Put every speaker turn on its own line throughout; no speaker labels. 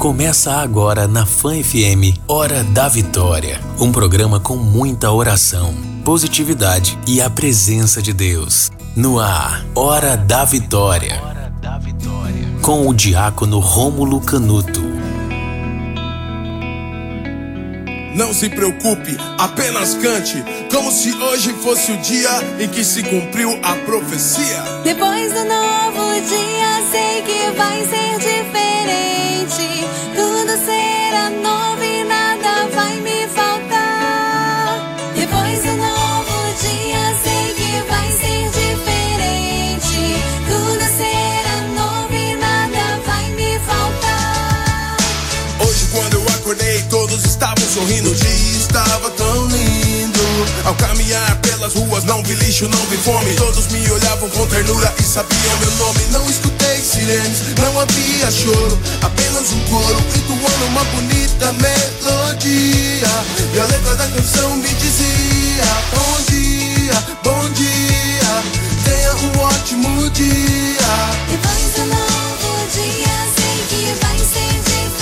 Começa agora na Fã FM Hora da Vitória, um programa com muita oração, positividade e a presença de Deus. No ar, Hora da Vitória. Com o diácono Rômulo Canuto.
Não se preocupe, apenas cante, como se hoje fosse o dia em que se cumpriu a profecia.
Depois do novo dia, sei que vai ser diferente. Tudo será novo e nada vai me faltar. Depois do novo dia, sei que vai ser diferente. Tudo será novo e nada vai me faltar.
Hoje, quando eu acordei, todos estavam sorrindo. O dia estava tão lindo. Ao caminhar pelas ruas, não vi lixo, não vi fome. Todos me olhavam com ternura e sabiam meu nome. Não escutei sirenes, não havia choro. Apenas um coro entoando uma bonita melodia. E a letra da canção me dizia: Bom dia, bom dia. Tenha um ótimo dia.
Depois do novo dia, sei que vai ser diferente.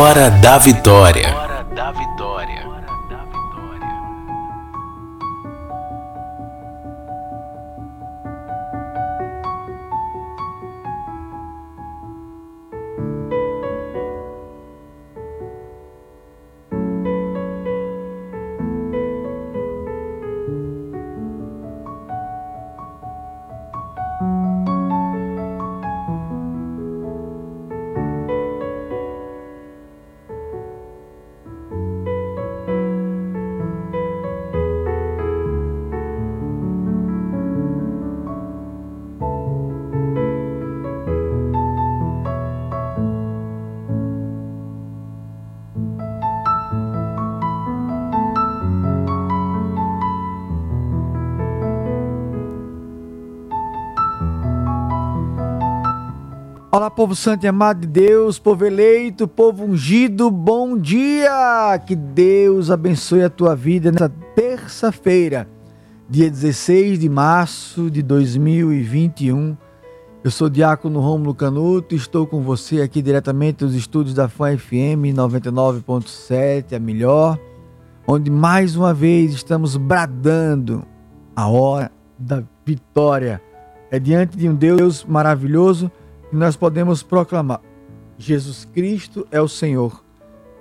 Hora da Vitória.
Povo santo e amado de Deus, povo eleito, povo ungido, bom dia! Que Deus abençoe a tua vida nessa terça-feira, dia 16 de março de 2021. Eu sou Diácono Rômulo Canuto e estou com você aqui diretamente dos estúdios da Fã FM 99.7, a melhor, onde mais uma vez estamos bradando a hora da vitória. É diante de um Deus maravilhoso que nós podemos proclamar: Jesus Cristo é o Senhor,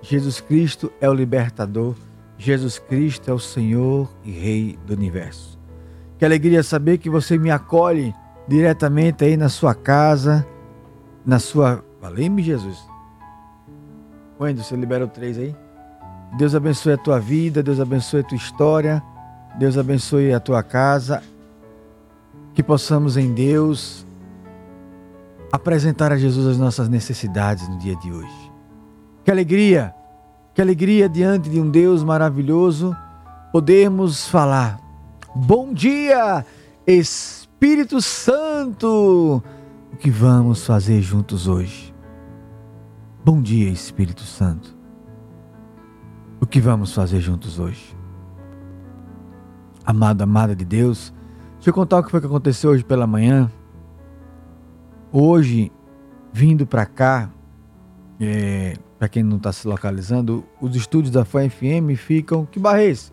Jesus Cristo é o libertador, Jesus Cristo é o Senhor e Rei do universo. Que alegria saber que você me acolhe diretamente aí na sua casa, na sua. Valeu-me, Jesus. Wendel, você liberou três aí? Deus abençoe a tua vida, Deus abençoe a tua história, Deus abençoe a tua casa. Que possamos em Deus apresentar a Jesus as nossas necessidades no dia de hoje. Que alegria, que alegria diante de um Deus maravilhoso podermos falar. Bom dia, Espírito Santo, o que vamos fazer juntos hoje? Bom dia, Espírito Santo. O que vamos fazer juntos hoje? Amado, amada de Deus, deixa eu contar o que foi que aconteceu hoje pela manhã. Hoje, vindo para cá, é, para quem não está se localizando, os estúdios da FAM FM ficam. Que barreis?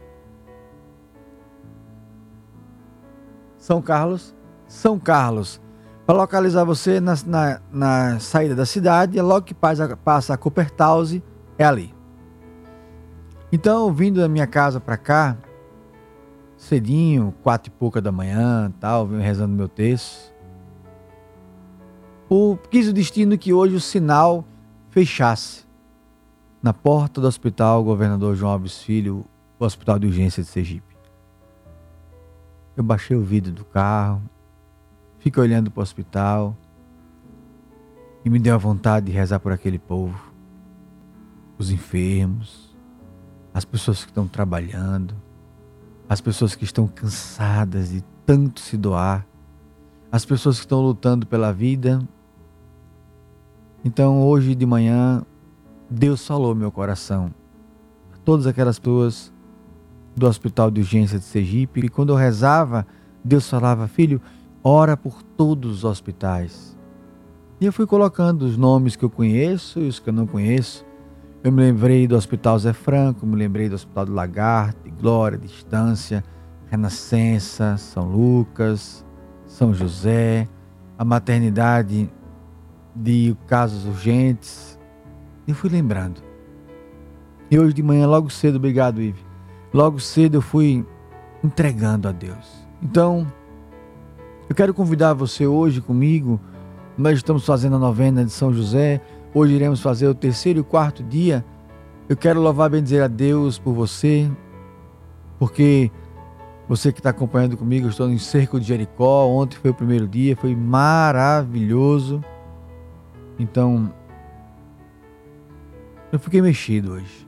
São Carlos, são Carlos. Para localizar você na, na, na, saída da cidade, é logo que passa, passa a Coopertause, é ali. Então, vindo da minha casa para cá, cedinho, quatro e pouca da manhã, tal, venho rezando meu texto. O, quis o destino que hoje o sinal fechasse na porta do hospital Governador João Alves Filho, o Hospital de Urgência de Sergipe. Eu baixei o vidro do carro, fica olhando para o hospital e me deu a vontade de rezar por aquele povo, os enfermos, as pessoas que estão trabalhando, as pessoas que estão cansadas de tanto se doar, as pessoas que estão lutando pela vida. Então, hoje de manhã, Deus falou meu coração. Todas aquelas pessoas do Hospital de Urgência de Sergipe, e quando eu rezava, Deus falava: Filho, ora por todos os hospitais. E eu fui colocando os nomes que eu conheço e os que eu não conheço. Eu me lembrei do Hospital Zé Franco, me lembrei do Hospital do Lagarto, Glória, Distância, Renascença, São Lucas, São José, a maternidade de casos urgentes. E fui lembrando. E hoje de manhã, logo cedo, obrigado, Ive. Logo cedo eu fui entregando a Deus. Então, eu quero convidar você hoje comigo. Nós estamos fazendo a novena de São José. Hoje iremos fazer o terceiro e quarto dia. Eu quero louvar e bendizer a Deus por você, porque você que está acompanhando comigo, eu estou no cerco de Jericó. Ontem foi o primeiro dia, foi maravilhoso. Então, eu fiquei mexido hoje.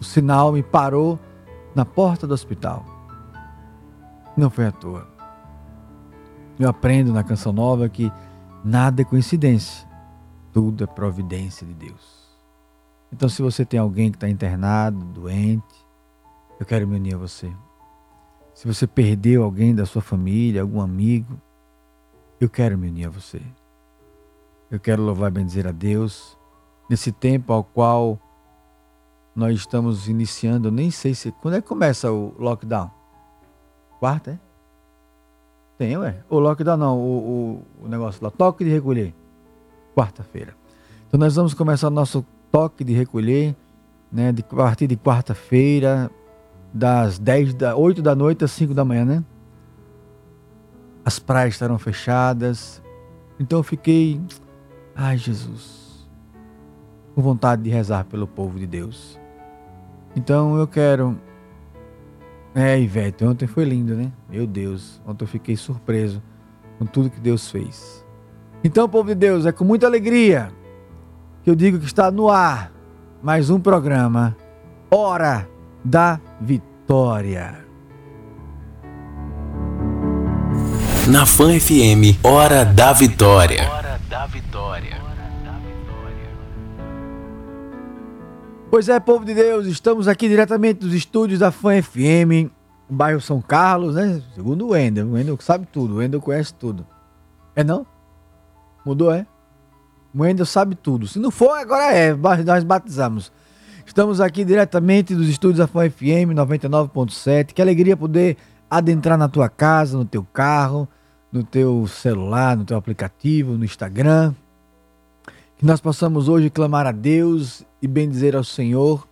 O sinal me parou na porta do hospital. Não foi à toa. Eu aprendo na canção nova que nada é coincidência, tudo é providência de Deus. Então, se você tem alguém que está internado, doente, eu quero me unir a você. Se você perdeu alguém da sua família, algum amigo, eu quero me unir a você. Eu quero louvar e bendizer a Deus nesse tempo ao qual nós estamos iniciando. Eu nem sei se. Quando é que começa o lockdown? Quarta, é? Tem, ué. O lockdown não, o, o, o negócio lá, toque de recolher. Quarta-feira. Então nós vamos começar o nosso toque de recolher, né? De, a partir de quarta-feira, das 10 da 8 da noite às 5 da manhã, né? As praias estarão fechadas. Então eu fiquei, ai Jesus, com vontade de rezar pelo povo de Deus. Então eu quero é, Ivete, ontem foi lindo, né? Meu Deus, ontem eu fiquei surpreso com tudo que Deus fez. Então, povo de Deus, é com muita alegria que eu digo que está no ar mais um programa Hora da Vitória.
Na Fan FM, Hora da Vitória. Hora da Vitória.
Pois é, povo de Deus, estamos aqui diretamente dos estúdios da Fã FM, bairro São Carlos, né? Segundo o Wendel, o Wendel sabe tudo, o Wendel conhece tudo. É não? Mudou, é? O Wendel sabe tudo. Se não for, agora é. Nós batizamos. Estamos aqui diretamente dos estúdios da FAM FM 99.7. Que alegria poder adentrar na tua casa, no teu carro, no teu celular, no teu aplicativo, no Instagram. Que nós possamos hoje clamar a Deus e bendizer ao Senhor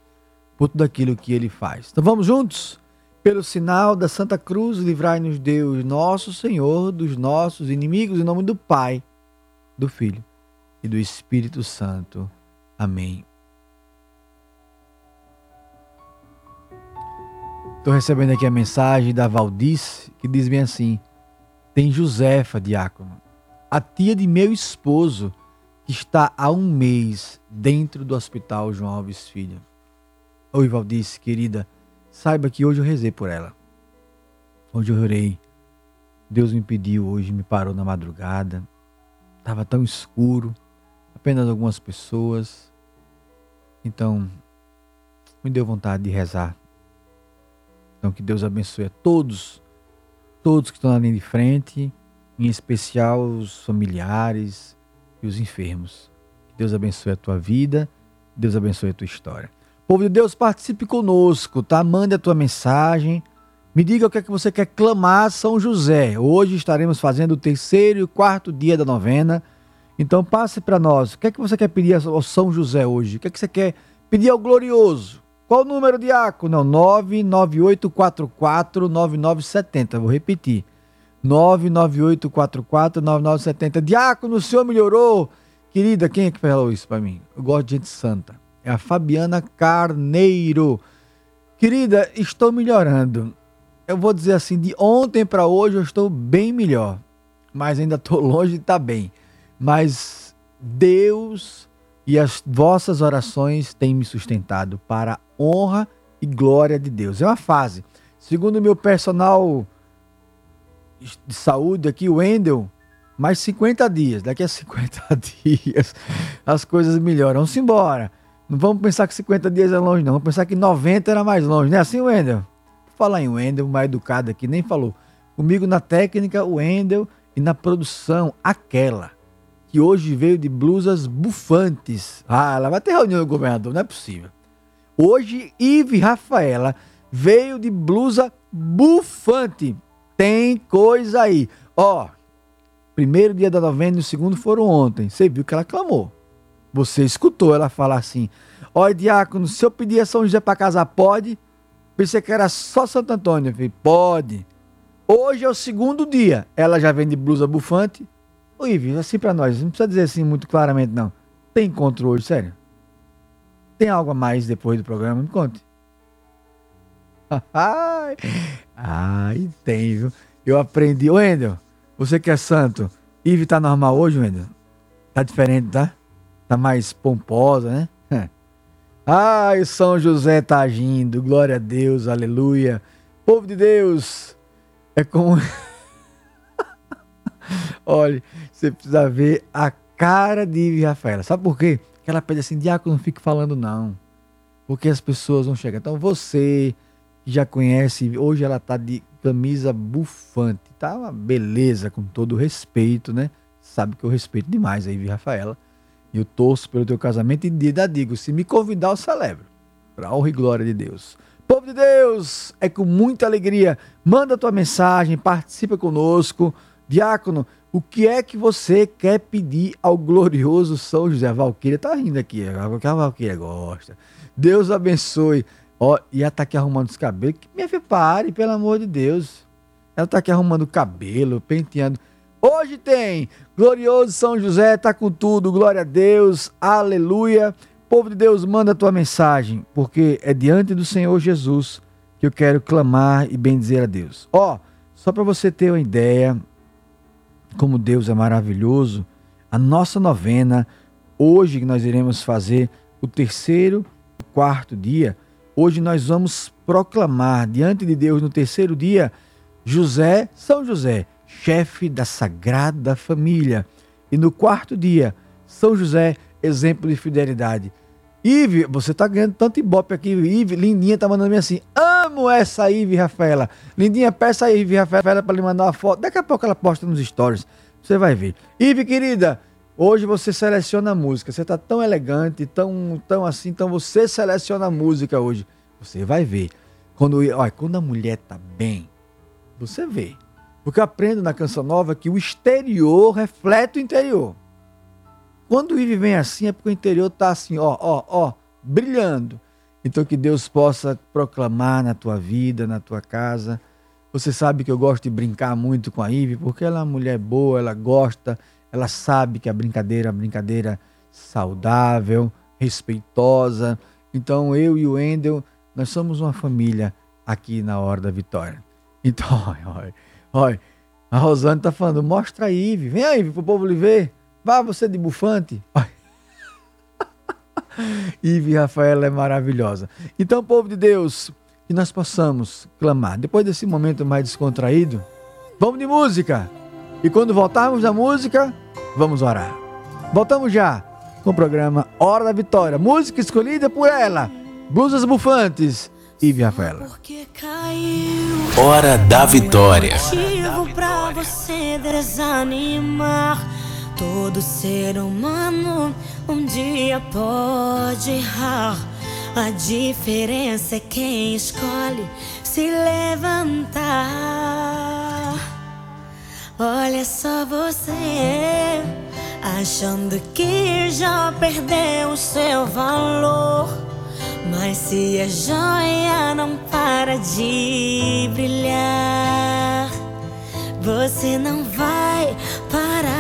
por tudo aquilo que Ele faz. Então vamos juntos? Pelo sinal da Santa Cruz, livrai-nos Deus, nosso Senhor, dos nossos inimigos, em nome do Pai, do Filho e do Espírito Santo. Amém. Estou recebendo aqui a mensagem da Valdice, que diz bem assim: Tem Josefa, diácono, a tia de meu esposo, está há um mês dentro do hospital João Alves Filho. Oi, Valdice, querida, saiba que hoje eu rezei por ela. Hoje eu orei. Deus me pediu, hoje me parou na madrugada. Estava tão escuro, apenas algumas pessoas. Então, me deu vontade de rezar então que Deus abençoe a todos, todos que estão na linha de frente, em especial os familiares e os enfermos. Deus abençoe a tua vida, Deus abençoe a tua história. Povo de Deus, participe conosco, tá? Mande a tua mensagem. Me diga o que é que você quer clamar São José. Hoje estaremos fazendo o terceiro e quarto dia da novena. Então passe para nós. O que é que você quer pedir ao São José hoje? O que é que você quer pedir ao glorioso? Qual o número, Diácono? 998449970. Vou repetir. 998449970. Diácono, o senhor melhorou? Querida, quem é que falou isso para mim? Eu gosto de gente santa. É a Fabiana Carneiro. Querida, estou melhorando. Eu vou dizer assim, de ontem para hoje eu estou bem melhor. Mas ainda estou longe de estar tá bem. Mas Deus e as vossas orações têm me sustentado para honra e glória de Deus. É uma fase. Segundo meu personal de saúde aqui, o Wendel, mais 50 dias. Daqui a 50 dias as coisas melhoram. Vamos embora. Não vamos pensar que 50 dias é longe, não. Vamos pensar que 90 era mais longe. Não é assim, Wendel? Falar em Wendel, mais educado aqui, nem falou. Comigo na técnica, o Wendel, e na produção, aquela que hoje veio de blusas bufantes. Ah, ela vai ter reunião do governador, não é possível. Hoje, Ive Rafaela veio de blusa bufante. Tem coisa aí. Ó, primeiro dia da novena e o segundo foram ontem. Você viu que ela clamou. Você escutou ela falar assim: Ó, diácono, se eu pedir a São José para casar, pode? Pensei que era só Santo Antônio. Eu falei, pode. Hoje é o segundo dia. Ela já vem de blusa bufante Ô Ivi, assim pra nós, não precisa dizer assim muito claramente, não. Tem encontro hoje, sério? Tem algo a mais depois do programa? Me conte. Ai, ai tem, viu? Eu aprendi. Ô, Wendel, você que é santo, Ive tá normal hoje, Wendel? Tá diferente, tá? Tá mais pomposa, né? Ai, São José tá agindo, glória a Deus, aleluia. Povo de Deus, é como. Olha, você precisa ver a cara de Ivy Rafaela. Sabe por quê? Que ela pede assim, diácono, não fique falando não. Porque as pessoas vão chegar. Então você já conhece, hoje ela tá de camisa bufante. Tá uma beleza, com todo respeito, né? Sabe que eu respeito demais a Ivy Rafaela. Eu torço pelo teu casamento e ainda digo, se me convidar eu celebro. Para honra e glória de Deus. Povo de Deus, é com muita alegria. Manda tua mensagem, participa conosco. Diácono, o que é que você quer pedir ao glorioso São José? A Valquíria tá rindo aqui, que a Valquíria gosta. Deus abençoe. Ó, e ela tá aqui arrumando os cabelos. Minha filha, pare, pelo amor de Deus. Ela tá aqui arrumando o cabelo, penteando. Hoje tem glorioso São José, tá com tudo, glória a Deus, aleluia. Povo de Deus, manda a tua mensagem, porque é diante do Senhor Jesus que eu quero clamar e bendizer a Deus. Ó, só para você ter uma ideia, como Deus é maravilhoso, a nossa novena, hoje que nós iremos fazer o terceiro, quarto dia, hoje nós vamos proclamar diante de Deus no terceiro dia, José, São José, chefe da Sagrada Família. E no quarto dia, São José, exemplo de fidelidade. Ive, você tá ganhando tanto ibope aqui. Ive, Lindinha tá mandando assim: amo essa Ive Rafaela. Lindinha, peça a Ive Rafaela para lhe mandar uma foto. Daqui a pouco ela posta nos stories. Você vai ver. Ive, querida, Hoje você seleciona a música. Você está tão elegante, tão, tão assim, então você seleciona a música hoje. Você vai ver. Quando, olha, quando a mulher tá bem, você vê. Porque eu aprendo na canção nova que o exterior reflete o interior. Quando o Ive vem assim, é porque o interior tá assim, ó, ó, ó, brilhando. Então que Deus possa proclamar na tua vida, na tua casa. Você sabe que eu gosto de brincar muito com a Ive, porque ela é uma mulher boa, ela gosta, ela sabe que a brincadeira é uma brincadeira saudável, respeitosa. Então eu e o Endel, nós somos uma família aqui na Hora da Vitória. Então, olha, olha, a Rosane tá falando, mostra a Ive, vem aí pro povo lhe ver. Vá você de bufante. Olha. Ive Rafaela é maravilhosa. Então, povo de Deus, que nós possamos clamar. Depois desse momento mais descontraído, vamos de música. E quando voltarmos da música, vamos orar. Voltamos já com o programa Hora da Vitória. Música escolhida por ela, Blusas Bufantes e Rafaela.
Hora da Vitória.
Motivo pra você desanimar. Todo ser humano um dia pode errar. A diferença é quem escolhe se levantar. Olha só você, achando que já perdeu o seu valor. Mas se a joia não para de brilhar, você não vai parar.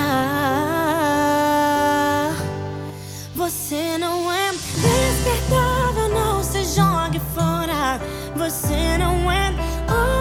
Você não é despertável, não se jogue fora. Você não é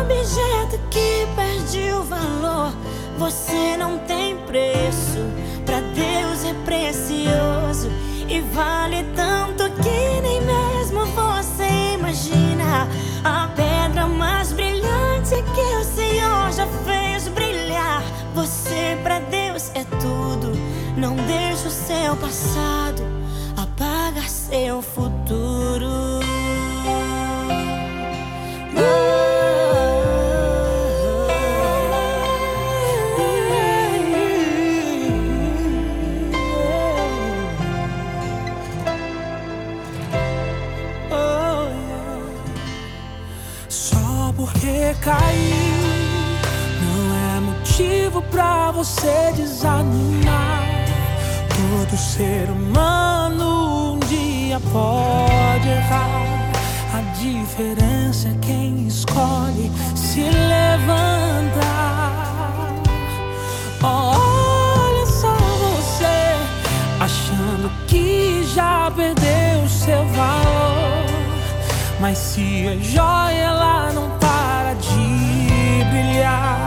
objeto que perde o valor. Você não tem preço, pra Deus é precioso e vale tanto que nem mesmo você imagina. A pedra mais brilhante que o Senhor já fez brilhar. Você pra Deus é tudo, não deixa o seu passado apagar seu futuro.
Caí não é motivo pra você desanimar. Todo ser humano um dia pode errar. A diferença é quem escolhe se levantar. Olha só você achando que já perdeu seu valor. Mas se a joia ela não para de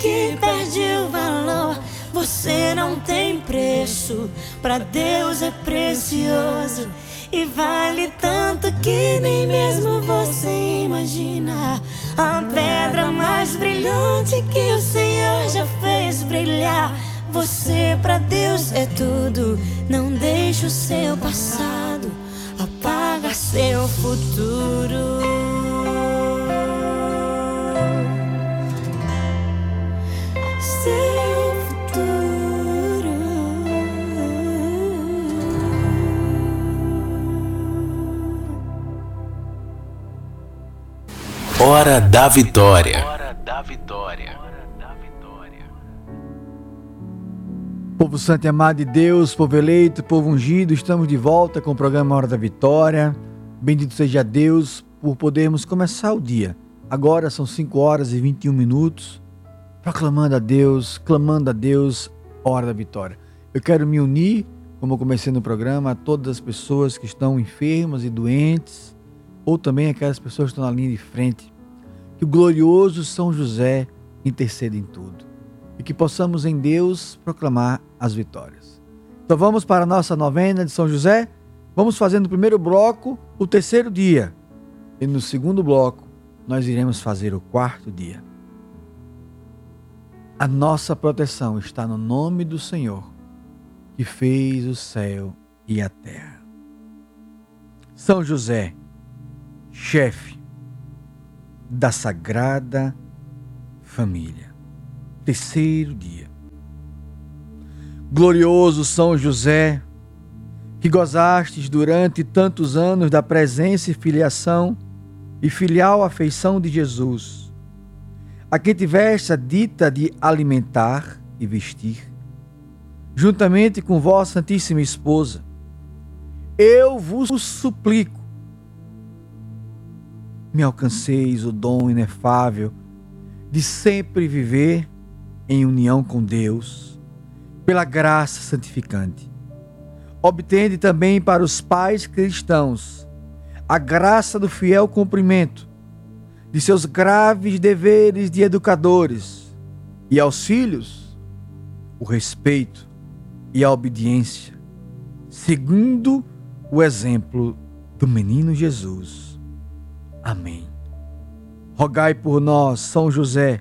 que perde o valor. Você não tem preço, pra Deus é precioso e vale tanto que nem mesmo você imagina. A pedra mais brilhante que o Senhor já fez brilhar. Você pra Deus é
Hora da Vitória.
Povo santo e amado de Deus, povo eleito, povo ungido, estamos de volta com o programa Hora da Vitória. Bendito seja Deus por podermos começar o dia. Agora são 5 horas e 21 minutos, proclamando a Deus, clamando a Deus, Hora da Vitória. Eu quero me unir, como eu comecei no programa, a todas as pessoas que estão enfermas e doentes, ou também aquelas pessoas que estão na linha de frente. Que o glorioso São José interceda em tudo e que possamos em Deus proclamar as vitórias. Então vamos para a nossa novena de São José. Vamos fazer no primeiro bloco o terceiro dia. E no segundo bloco nós iremos fazer o quarto dia. A nossa proteção está no nome do Senhor, que fez o céu e a terra. São José, chefe da Sagrada Família terceiro dia. Glorioso São José, que gozastes durante tantos anos da presença e filiação e filial afeição de Jesus, a quem tiveste a dita de alimentar e vestir, juntamente com vossa Santíssima Esposa, eu vos suplico, me alcanceis o dom inefável de sempre viver em união com Deus, pela graça santificante. Obtende também para os pais cristãos a graça do fiel cumprimento de seus graves deveres de educadores e aos filhos o respeito e a obediência, segundo o exemplo do menino Jesus. Amém. Rogai por nós, São José,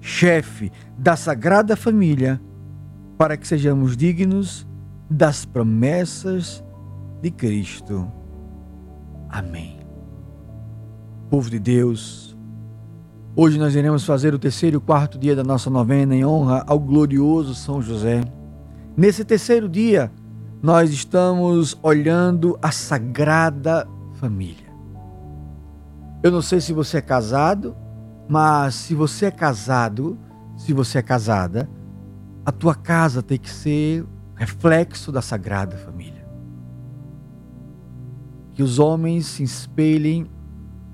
chefe da Sagrada Família, para que sejamos dignos das promessas de Cristo. Amém. Povo de Deus, hoje nós iremos fazer o terceiro e quarto dia da nossa novena em honra ao glorioso São José. Nesse terceiro dia, nós estamos olhando a Sagrada Família. Eu não sei se você é casado mas se você é casado, se você é casada, a tua casa tem que ser reflexo da Sagrada Família. Que os homens se espelhem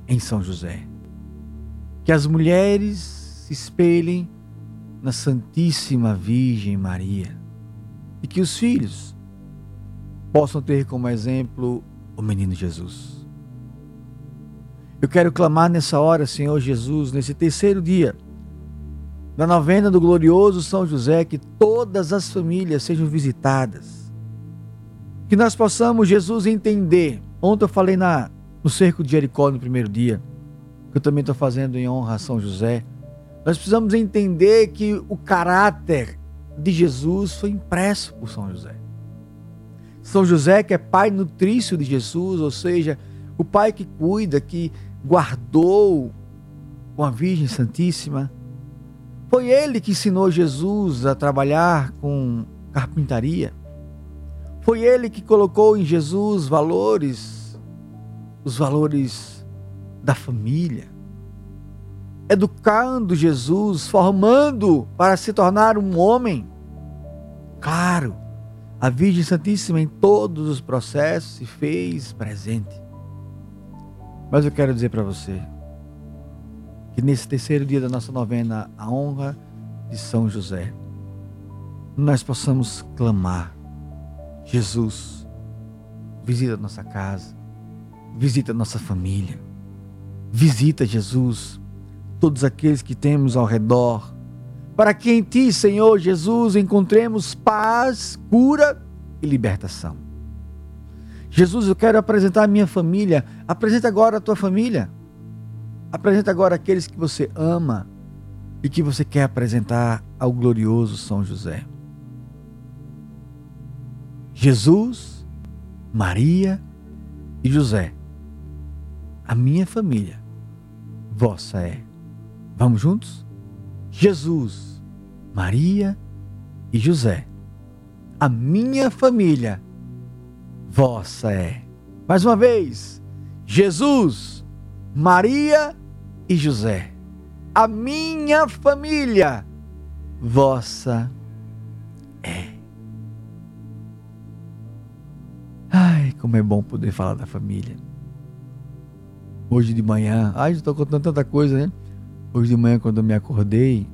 em São José. Que as mulheres se espelhem na Santíssima Virgem Maria. E que os filhos possam ter como exemplo o menino Jesus. Eu quero clamar nessa hora, Senhor Jesus, nesse terceiro dia da novena do glorioso São José, que todas as famílias sejam visitadas. Que nós possamos, Jesus, entender. Ontem eu falei na, no cerco de Jericó no primeiro dia, que eu também estou fazendo em honra a São José. Nós precisamos entender que o caráter de Jesus foi impresso por São José. São José, que é pai nutrício de Jesus, ou seja, o pai que cuida, que guardou com a Virgem Santíssima. Foi ele que ensinou Jesus a trabalhar com carpintaria. Foi ele que colocou em Jesus valores, os valores da família. Educando Jesus, formando para se tornar um homem. Claro, a Virgem Santíssima em todos os processos se fez presente. Mas eu quero dizer para você que nesse terceiro dia da nossa novena, a honra de São José, nós possamos clamar: Jesus, visita nossa casa, visita nossa família, visita, Jesus, todos aqueles que temos ao redor, para que em Ti, Senhor Jesus, encontremos paz, cura e libertação. Jesus, eu quero apresentar a minha família. Apresenta agora a tua família. Apresenta agora aqueles que você ama e que você quer apresentar ao glorioso São José. Jesus, Maria e José. A minha família, vossa é. Vamos juntos? Jesus, Maria e José. A minha família, vossa é. Mais uma vez, Jesus, Maria e José. A minha família, vossa é. Ai, como é bom poder falar da família. Hoje de manhã, ai, estou contando tanta coisa, né? Hoje de manhã, quando eu me acordei,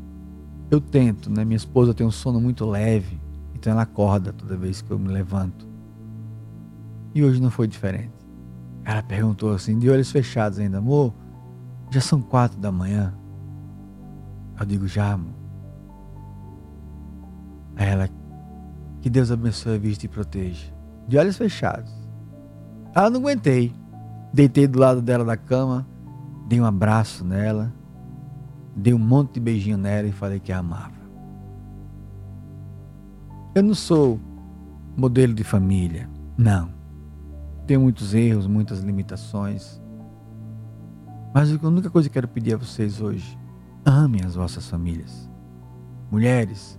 eu tento, né? Minha esposa tem um sono muito leve, então ela acorda toda vez que eu me levanto. E hoje não foi diferente. Ela perguntou assim, de olhos fechados ainda, amor, já são quatro da manhã. Eu digo, já, amor. Aí ela, que Deus abençoe a vista e proteja. De olhos fechados. Ah, não aguentei. Deitei do lado dela da cama, dei um abraço nela, dei um monte de beijinho nela e falei que a amava. Eu não sou modelo de família, não. Tenho muitos erros, muitas limitações. Mas a única coisa que quero pedir a vocês hoje, amem as vossas famílias. Mulheres,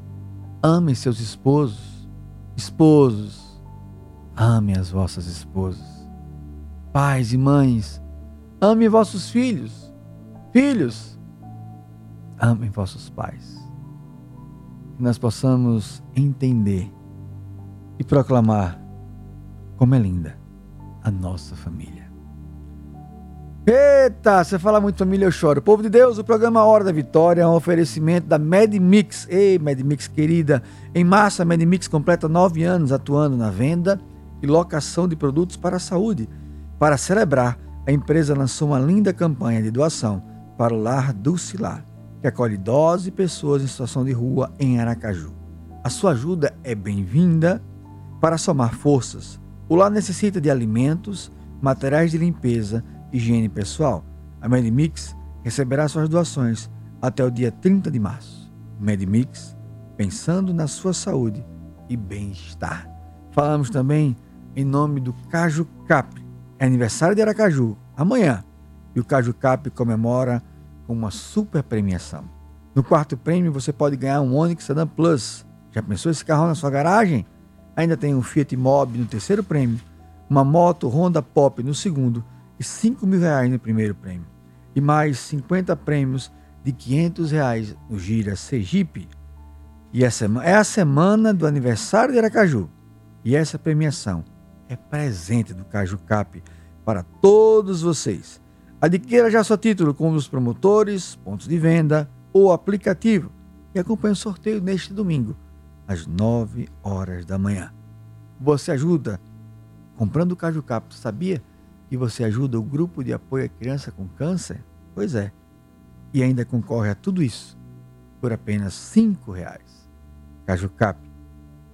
amem seus esposos. Esposos, amem as vossas esposas. Pais e mães, amem vossos filhos. Filhos, amem vossos pais. Que nós possamos entender e proclamar como é linda a nossa família. Eita, você fala muito família, eu choro. Povo de Deus, o programa Hora da Vitória é um oferecimento da MedMix. Ei, MedMix querida, em massa, a MedMix completa nove anos atuando na venda e locação de produtos para a saúde para celebrar, a empresa lançou uma linda campanha de doação para o Lar Dulcilar, que acolhe idosos e pessoas em situação de rua em Aracaju. A sua ajuda é bem-vinda para somar forças. O lar necessita de alimentos, materiais de limpeza, higiene pessoal. A Medimix receberá suas doações até o dia 30 de março. Medimix, pensando na sua saúde e bem-estar. Falamos também em nome do Caju Capri, é aniversário de Aracaju, amanhã, e o Caju Cap comemora com uma super premiação. No quarto prêmio você pode ganhar um Onix Sedan Plus. Já pensou esse carro na sua garagem? Ainda tem um Fiat Mobi no terceiro prêmio, uma moto Honda Pop no segundo e 5 mil reais no primeiro prêmio. E mais 50 prêmios de 500 reais no Gira Sergipe. E essa é a semana do aniversário de Aracaju. E essa premiação é presente do Caju Cap para todos vocês. Adquira já seu título com os promotores, pontos de venda ou aplicativo e acompanhe o sorteio neste domingo, às 9 horas da manhã. Você ajuda comprando o Caju Cap. Sabia que você ajuda o grupo de apoio à criança com câncer? Pois é. E ainda concorre a tudo isso por apenas R$ reais. Caju Cap,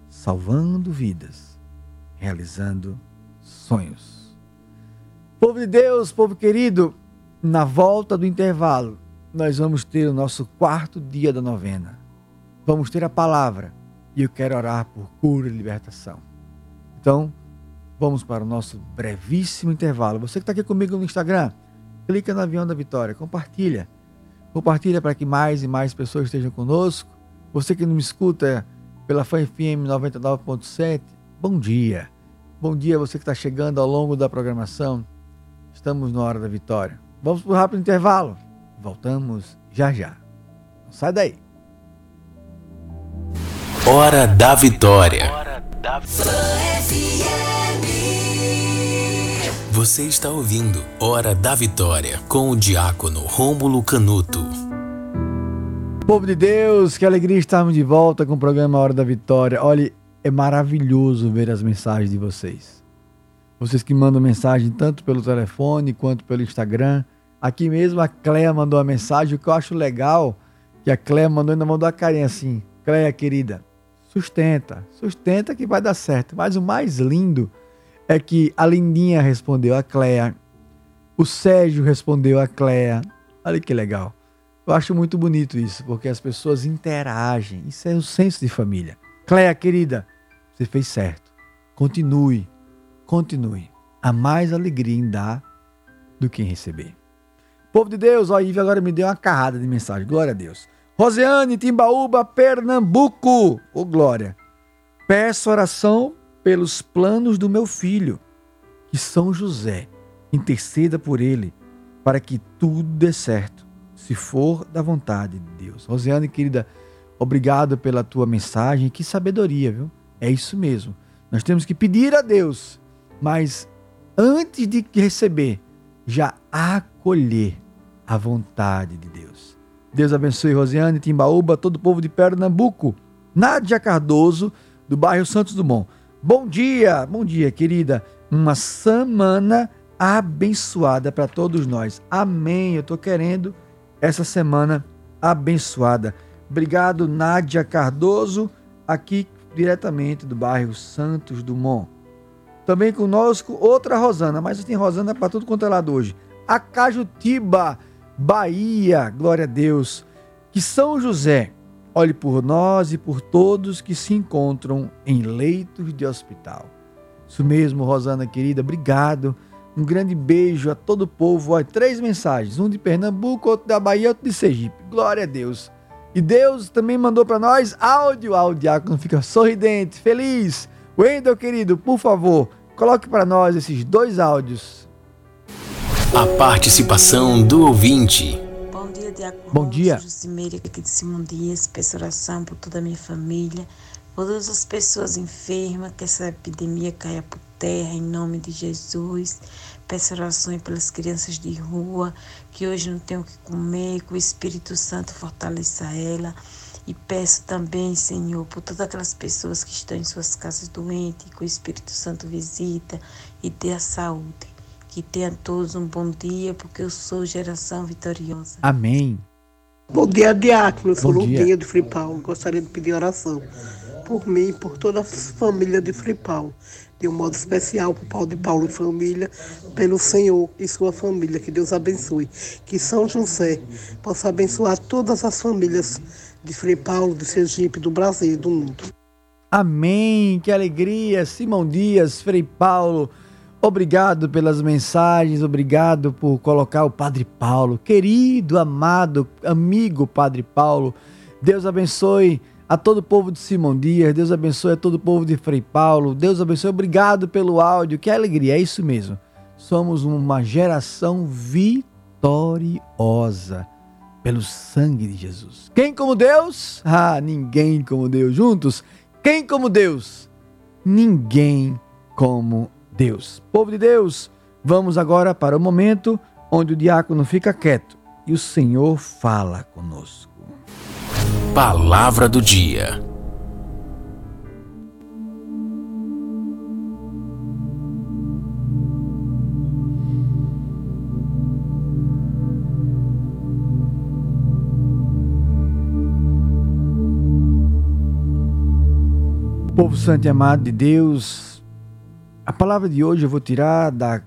salvando vidas, realizando sonhos. Povo de Deus, povo querido, na volta do intervalo, nós vamos ter o nosso quarto dia da novena. Vamos ter a palavra e eu quero orar por cura e libertação. Então, vamos para o nosso brevíssimo intervalo. Você que está aqui comigo no Instagram, clica no avião da vitória, compartilha. Compartilha para que mais e mais pessoas estejam conosco. Você que não me escuta pela FM 99.7, bom dia. Bom dia você que está chegando ao longo da programação. Estamos na hora da vitória. Vamos para o rápido intervalo. Voltamos já já. sai daí.
Hora da vitória. Você está ouvindo Hora da Vitória com o diácono Rômulo Canuto.
Povo de Deus, que alegria estarmos de volta com o programa Hora da Vitória. Olha, é maravilhoso ver as mensagens de vocês. Vocês que mandam mensagem tanto pelo telefone quanto pelo Instagram. Aqui mesmo a Cléia mandou uma mensagem, o que eu acho legal, que a Cléia mandou, ainda mandou a carinha assim. Cléia, querida, sustenta, sustenta que vai dar certo. Mas o mais lindo é que a Lindinha respondeu a Cléia, o Sérgio respondeu a Cléia. Olha que legal. Eu acho muito bonito isso, porque as pessoas interagem. Isso é o senso de família. Cléia, querida, você fez certo. Continue continue. Há mais alegria em dar do que em receber. Povo de Deus, ó, Ive agora me deu uma carrada de mensagem. Glória a Deus. Roseane, Timbaúba, Pernambuco. Ô, oh, glória. Peço oração pelos planos do meu filho, que São José interceda por ele, para que tudo dê certo. se for da vontade de Deus. Rosiane, querida, obrigado pela tua mensagem. Que sabedoria, viu? É isso mesmo. Nós temos que pedir a Deus, mas antes de receber, já acolher a vontade de Deus. Deus abençoe Rosiane, Timbaúba, todo o povo de Pernambuco. Nádia Cardoso, do bairro Santos Dumont. Bom dia, bom dia, querida. Uma semana abençoada para todos nós. Amém. Eu estou querendo essa semana abençoada. Obrigado, Nádia Cardoso, aqui diretamente do bairro Santos Dumont. Também conosco outra Rosana, mas tem Rosana para tudo quanto é lado hoje. Acajutiba, Bahia, glória a Deus. Que São José olhe por nós e por todos que se encontram em leitos de hospital. Isso mesmo, Rosana querida, obrigado. Um grande beijo a todo o povo. Olha, três mensagens: um de Pernambuco, outro da Bahia, outro de Sergipe. Glória a Deus. E Deus também mandou para nós áudio. Ah, o diácono fica sorridente, feliz. Wendel, querido, por favor, coloque para nós esses dois áudios.
A participação do ouvinte.
Bom dia, Diácono.
Bom dia.
Jucimeira, aqui de Simão Dias. Peço oração por toda a minha família, por todas as pessoas enfermas, que essa epidemia caia por terra, em nome de Jesus. Peço orações pelas crianças de rua, que hoje não têm o que comer, que o Espírito Santo fortaleça ela. E peço também, Senhor, por todas aquelas pessoas que estão em suas casas doentes, que o Espírito Santo visita e dê a saúde. Que tenham todos um bom dia, porque eu sou geração vitoriosa.
Amém.
Bom dia, Diácono. Eu sou
Bom dia.
Lundinha de Frei Paulo. Gostaria de pedir oração por mim e por toda a família de Frei Paulo. De um modo especial por Paulo de Paulo e família, pelo Senhor e sua família. Que Deus abençoe. Que São José possa abençoar todas as famílias de Frei Paulo, de Sergipe, do Brasil e do mundo.
Amém. Que alegria. Simão Dias, Frei Paulo. Obrigado pelas mensagens, obrigado por colocar o Padre Paulo, querido, amado, amigo Padre Paulo. Deus abençoe a todo o povo de Simão Dias, Deus abençoe a todo o povo de Frei Paulo, Deus abençoe, obrigado pelo áudio, que alegria, é isso mesmo. Somos uma geração vitoriosa pelo sangue de Jesus. Quem como Deus? Ah, ninguém como Deus. Juntos, quem como Deus? Ninguém como Deus. Povo de Deus, vamos agora para o momento onde o diácono fica quieto e o Senhor fala conosco.
Palavra do dia.
Povo santo e amado de Deus, a palavra de hoje eu vou tirar da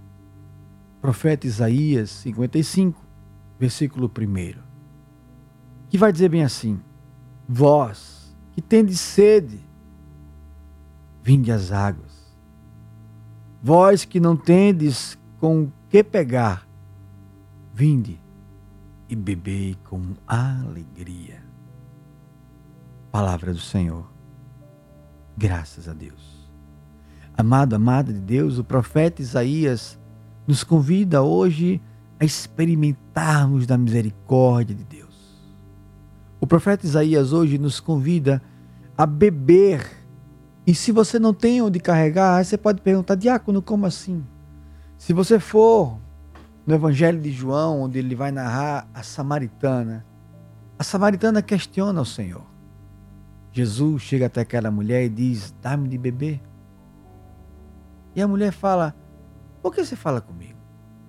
profeta Isaías 55, versículo 1, que vai dizer bem assim: Vós que tendes sede, vinde às águas. Vós que não tendes com o que pegar, vinde e bebei com alegria. Palavra do Senhor. Graças a Deus. Amado, amada de Deus, o profeta Isaías nos convida hoje a experimentarmos da misericórdia de Deus. O profeta Isaías hoje nos convida a beber. E se você não tem onde carregar, você pode perguntar, diácono, como assim? Se você for no Evangelho de João, onde ele vai narrar a samaritana, a samaritana questiona o Senhor. Jesus chega até aquela mulher e diz: Dá-me de beber. E a mulher fala: Por que você fala comigo?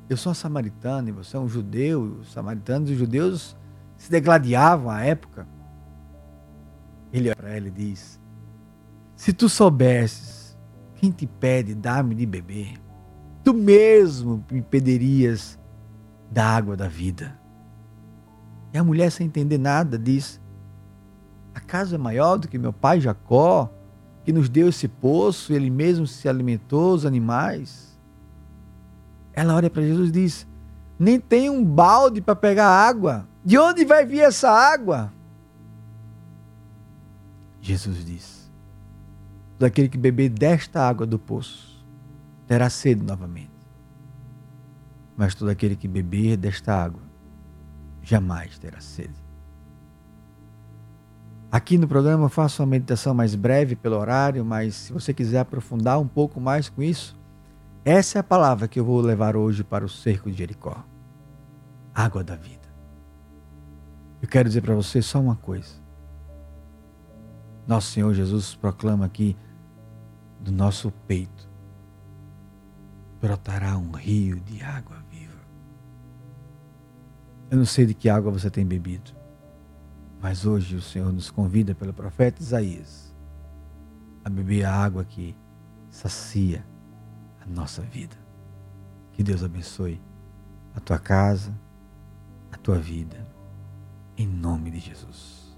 Eu sou uma samaritana e você é um judeu. Os samaritanos e os judeus se degladiavam à época. Ele olha para ela e diz: Se tu soubesses quem te pede, dá-me de beber, tu mesmo me pedirias da água da vida. E a mulher, sem entender nada, diz: Acaso é maior do que meu pai Jacó, que nos deu esse poço, ele mesmo se alimentou os animais? Ela olha para Jesus e diz: Nem tem um balde para pegar água. De onde vai vir essa água? Jesus diz: Daquele que beber desta água do poço terá sede novamente. Mas todo aquele que beber desta água jamais terá sede. Aqui no programa eu faço uma meditação mais breve pelo horário, mas se você quiser aprofundar um pouco mais com isso, essa é a palavra que eu vou levar hoje para o cerco de Jericó. Água da vida. Eu quero dizer para você só uma coisa. Nosso Senhor Jesus proclama aqui do nosso peito brotará um rio de água viva. Eu não sei de que água você tem bebido, mas hoje o Senhor nos convida pelo profeta Isaías a beber a água que sacia a nossa vida. Que Deus abençoe a tua casa, a tua vida, em nome de Jesus.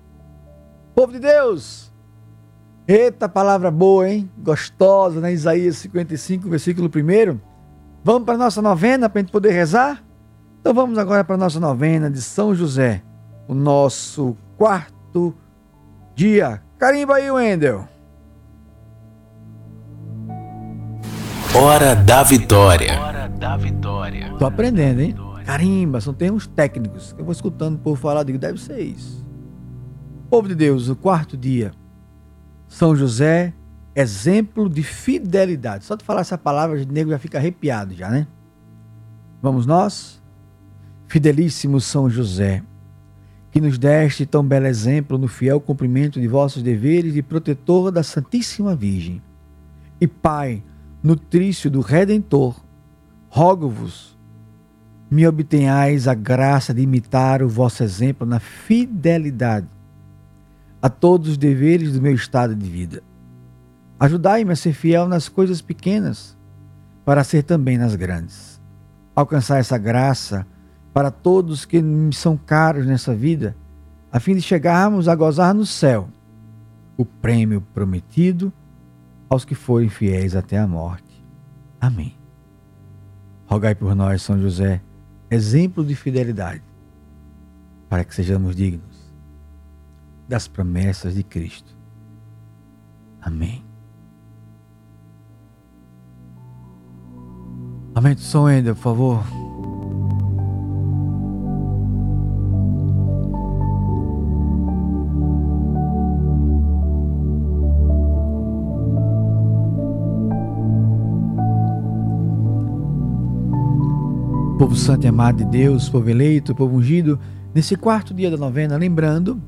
Povo de Deus! Eita palavra boa, hein? Gostosa, né? Isaías 55, versículo 1. Vamos para a nossa novena para a gente poder rezar? Então vamos agora para a nossa novena de São José, o nosso quarto dia. Carimba aí, Wendel.
Hora da Vitória. Hora da Vitória.
Tô aprendendo, hein? Carimba, são termos técnicos. Eu vou escutando o povo falar, digo, deve ser isso. Povo de Deus, o quarto dia. São José, exemplo de fidelidade. Só de falar essa palavra, o nego já fica arrepiado já, né? Vamos nós? Fidelíssimo São José, que nos deste tão belo exemplo no fiel cumprimento de vossos deveres de protetor da Santíssima Virgem. E Pai, nutrício do Redentor, rogo-vos, me obtenhais a graça de imitar o vosso exemplo na fidelidade a todos os deveres do meu estado de vida. Ajudai-me a ser fiel nas coisas pequenas, para ser também nas grandes. Alcançar essa graça para todos que me são caros nessa vida, a fim de chegarmos a gozar no céu o prêmio prometido aos que forem fiéis até a morte. Amém. Rogai por nós, São José, exemplo de fidelidade, para que sejamos dignos das promessas de Cristo. Amém. Aumente o som ainda, por favor. Povo santo e amado de Deus, povo eleito, povo ungido, nesse quarto dia da novena, lembrando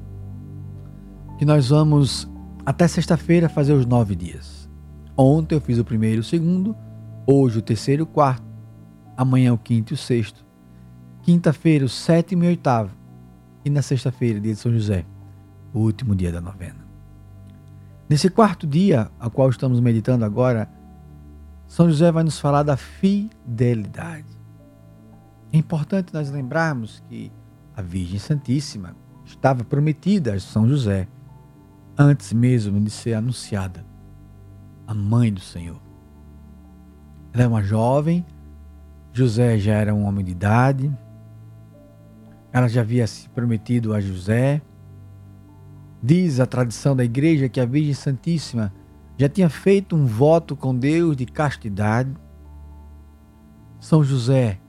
que nós vamos até sexta-feira fazer os nove dias. Ontem eu fiz o primeiro e o segundo, hoje o terceiro e o quarto, amanhã o quinto e o sexto, quinta-feira o sétimo e o oitavo, e na sexta-feira, dia de São José, o último dia da novena. Nesse quarto dia, a qual estamos meditando agora, São José vai nos falar da fidelidade. É importante nós lembrarmos que a Virgem Santíssima estava prometida a São José antes mesmo de ser anunciada, a mãe do Senhor. Ela é uma jovem, José já era um homem de idade, ela já havia se prometido a José. Diz a tradição da igreja que a Virgem Santíssima já tinha feito um voto com Deus de castidade. São José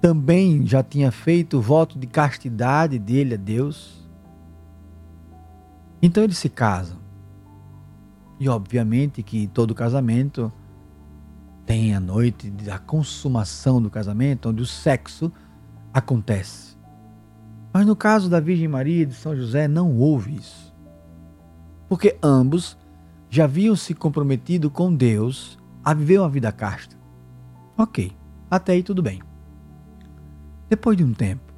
também já tinha feito o voto de castidade dele a Deus. Então eles se casam. E obviamente que todo casamento tem a noite da consumação do casamento, onde o sexo acontece. Mas no caso da Virgem Maria e de São José não houve isso. Porque ambos já haviam se comprometido com Deus a viver uma vida casta. Ok, até aí tudo bem. Depois de um tempo,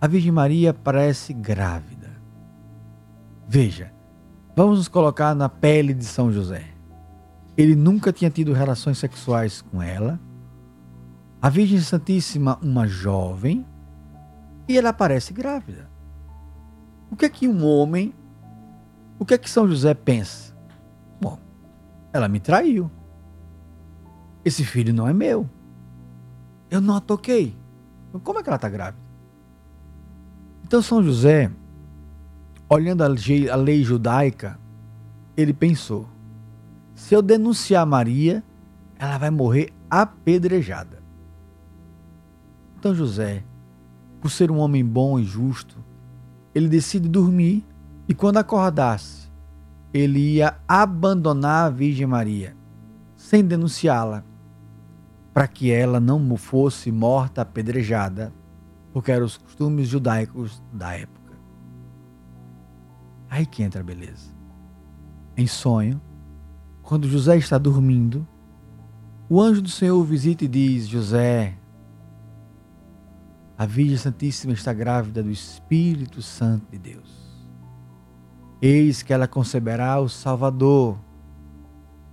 a Virgem Maria parece grávida. Veja, vamos nos colocar na pele de São José. Ele nunca tinha tido relações sexuais com ela. A Virgem Santíssima, uma jovem, e ela aparece grávida. O que é que um homem, o que é que São José pensa? Bom, ela me traiu. Esse filho não é meu. Eu não a toquei. Como é que ela está grávida? Então São José olhando a lei, a lei judaica, ele pensou: se eu denunciar Maria, ela vai morrer apedrejada. Então José por ser um homem bom e justo, ele decide dormir e quando acordasse, ele ia abandonar a Virgem Maria, sem denunciá-la, para que ela não fosse morta apedrejada, porque eram os costumes judaicos da época. Aí que entra a beleza. Em sonho, quando José está dormindo, o anjo do Senhor o visita e diz: José, a Virgem Santíssima está grávida do Espírito Santo de Deus. Eis que ela conceberá o Salvador,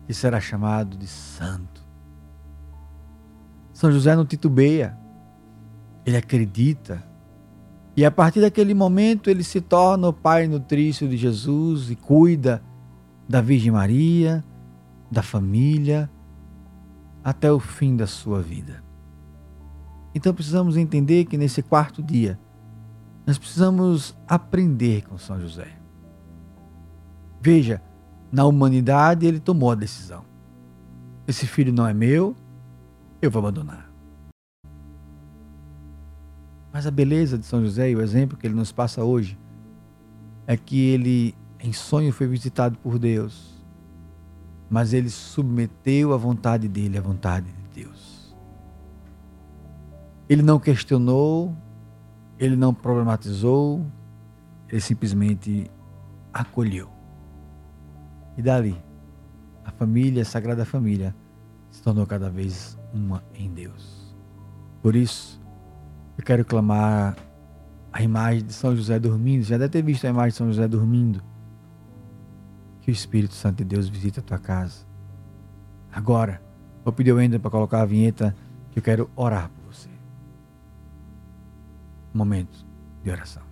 que será chamado de Santo. São José não titubeia, ele acredita. E a partir daquele momento ele se torna o pai nutrício de Jesus e cuida da Virgem Maria, da família, até o fim da sua vida. Então precisamos entender que nesse quarto dia, nós precisamos aprender com São José. Veja, na humanidade ele tomou a decisão. Esse filho não é meu, eu vou abandonar. Mas a beleza de São José e o exemplo que ele nos passa hoje é que ele, em sonho, foi visitado por Deus mas ele submeteu a vontade dele à vontade de Deus. Ele não questionou, ele não problematizou, ele simplesmente acolheu. E dali, a família, a Sagrada Família, se tornou cada vez uma em Deus. Por isso, eu quero clamar a imagem de São José dormindo. Já deve ter visto a imagem de São José dormindo que o Espírito Santo de Deus visite a tua casa. Agora, vou pedir ao Ender para colocar a vinheta que eu quero orar por você. Momento de oração.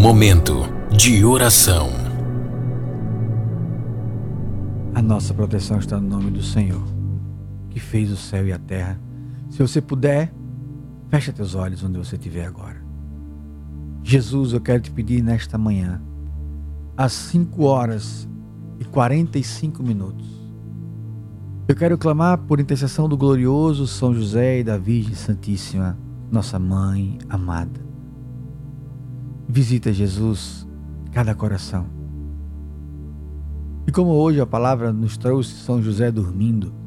Momento de oração.
A nossa proteção está no nome do Senhor, que fez o céu e a terra. Se você puder, fecha teus olhos onde você estiver agora. Jesus, eu quero te pedir nesta manhã às 5 horas e 45 minutos. Eu quero clamar por intercessão do glorioso São José e da Virgem Santíssima, nossa mãe amada. Visita Jesus cada coração. E como hoje a palavra nos trouxe São José dormindo,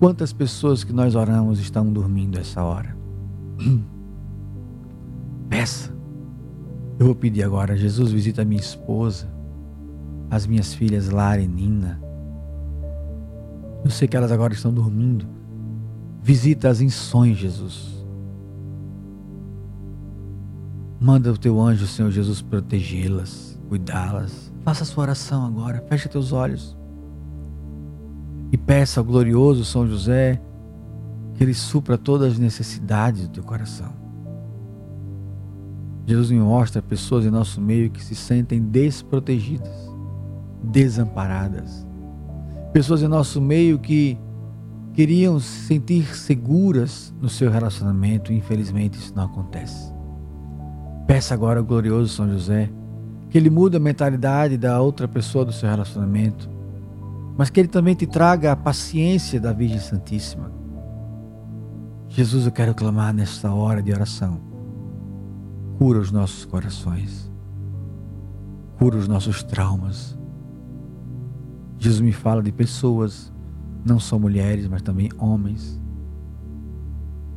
quantas pessoas que nós oramos estão dormindo essa hora? Peça eu vou pedir agora, Jesus, visita minha esposa, as minhas filhas Lara e Nina. Eu sei que elas agora estão dormindo. Visita-as em sonhos, Jesus. Manda o teu anjo, Senhor Jesus, protegê-las, cuidá-las. Faça a sua oração agora, feche teus olhos. E peça ao glorioso São José que ele supra todas as necessidades do teu coração. Jesus me mostra pessoas em nosso meio que se sentem desprotegidas, desamparadas. Pessoas em nosso meio que queriam se sentir seguras no seu relacionamento e infelizmente isso não acontece. Peça agora ao glorioso São José que ele mude a mentalidade da outra pessoa do seu relacionamento, mas que ele também te traga a paciência da Virgem Santíssima. Jesus, eu quero clamar nesta hora de oração Cura os nossos corações. Cura os nossos traumas. Jesus me fala de pessoas, não só mulheres, mas também homens,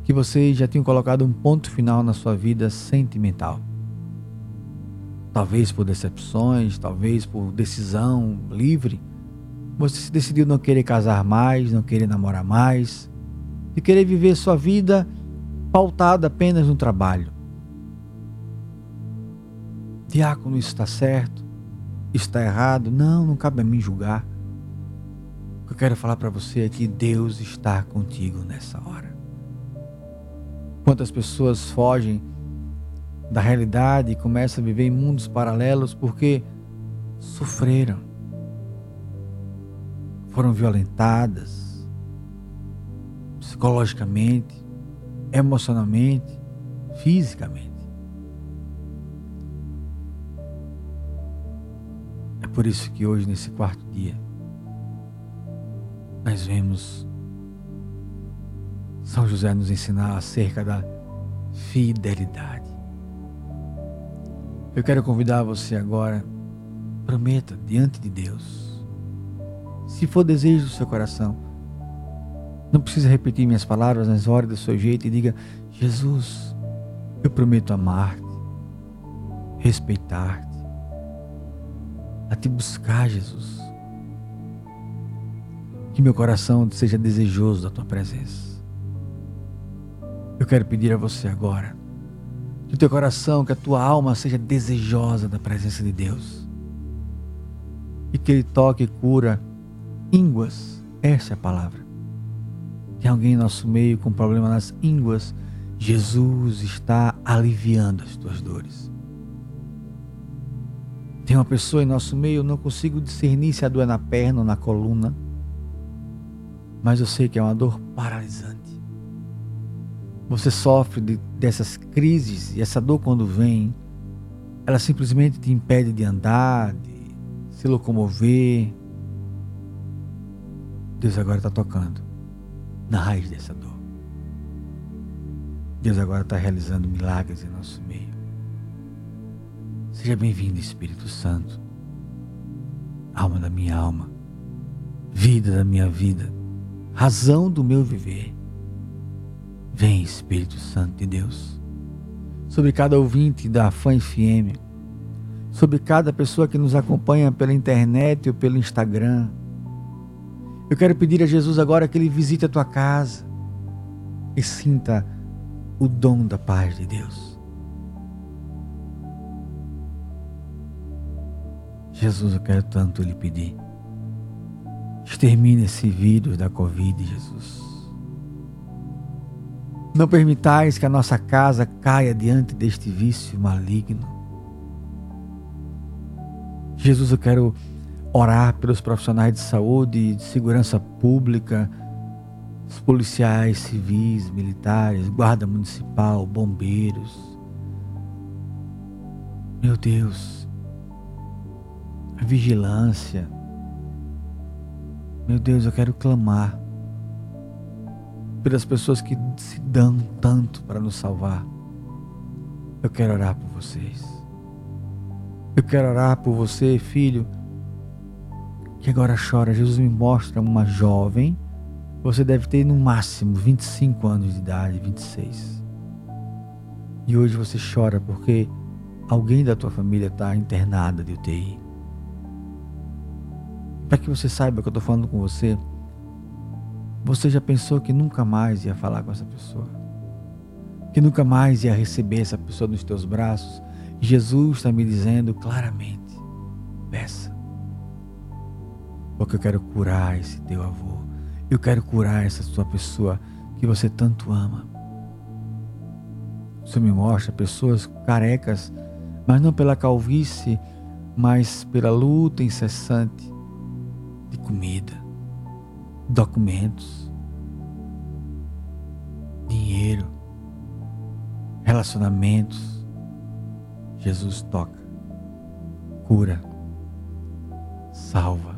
que vocês já tinham colocado um ponto final na sua vida sentimental. Talvez por decepções, talvez por decisão livre. Você se decidiu não querer casar mais, não querer namorar mais, e querer viver sua vida pautada apenas no trabalho. Diácono, isso está certo? Está errado? Não, não cabe a mim julgar. O que eu quero falar para você é que Deus está contigo nessa hora. Quantas pessoas fogem da realidade e começam a viver em mundos paralelos porque sofreram, foram violentadas psicologicamente, emocionalmente, fisicamente. por isso que hoje, nesse quarto dia, nós vemos São José nos ensinar acerca da fidelidade. Eu quero convidar você agora, prometa diante de Deus, se for desejo do seu coração, não precisa repetir minhas palavras, mas ore do seu jeito e diga: Jesus, eu prometo amar-te, respeitar-te, a te buscar, Jesus. Que meu coração seja desejoso da tua presença. Eu quero pedir a você agora que o teu coração, que a tua alma seja desejosa da presença de Deus. E que Ele toque e cura ínguas. Essa é a palavra. Tem alguém em nosso meio com problema nas ínguas. Jesus está aliviando as tuas dores. Tem uma pessoa em nosso meio, eu não consigo discernir se a dor é na perna ou na coluna, mas eu sei que é uma dor paralisante. Você sofre de, dessas crises e essa dor, quando vem, ela simplesmente te impede de andar, de se locomover. Deus agora está tocando na raiz dessa dor. Deus agora está realizando milagres em nosso meio. Seja bem-vindo, Espírito Santo, alma da minha alma, vida da minha vida, razão do meu viver. Vem, Espírito Santo de Deus, sobre cada ouvinte da Fã FM, sobre cada pessoa que nos acompanha pela internet ou pelo Instagram. Eu quero pedir a Jesus agora que ele visite a tua casa e sinta o dom da paz de Deus. Jesus, eu quero tanto lhe pedir. Extermine esse vírus da Covid, Jesus. Não permitais que a nossa casa caia diante deste vício maligno. Jesus, eu quero orar pelos profissionais de saúde, de segurança pública, os policiais civis, militares, guarda municipal, bombeiros. Meu Deus, a vigilância. Meu Deus, eu quero clamar pelas pessoas que se dão tanto para nos salvar. Eu quero orar por vocês. Eu quero orar por você, filho, que agora chora. Jesus me mostra uma jovem. Você deve ter no máximo 25 anos de idade, 26. E hoje você chora porque alguém da tua família está internada de UTI. Para que você saiba que eu estou falando com você, você já pensou que nunca mais ia falar com essa pessoa? Que nunca mais ia receber essa pessoa nos teus braços? Jesus está me dizendo claramente: peça. Porque eu quero curar esse teu avô. Eu quero curar essa sua pessoa que você tanto ama. O Senhor me mostra pessoas carecas, mas não pela calvície, mas pela luta incessante de comida documentos, dinheiro, relacionamentos. Jesus toca, cura, salva,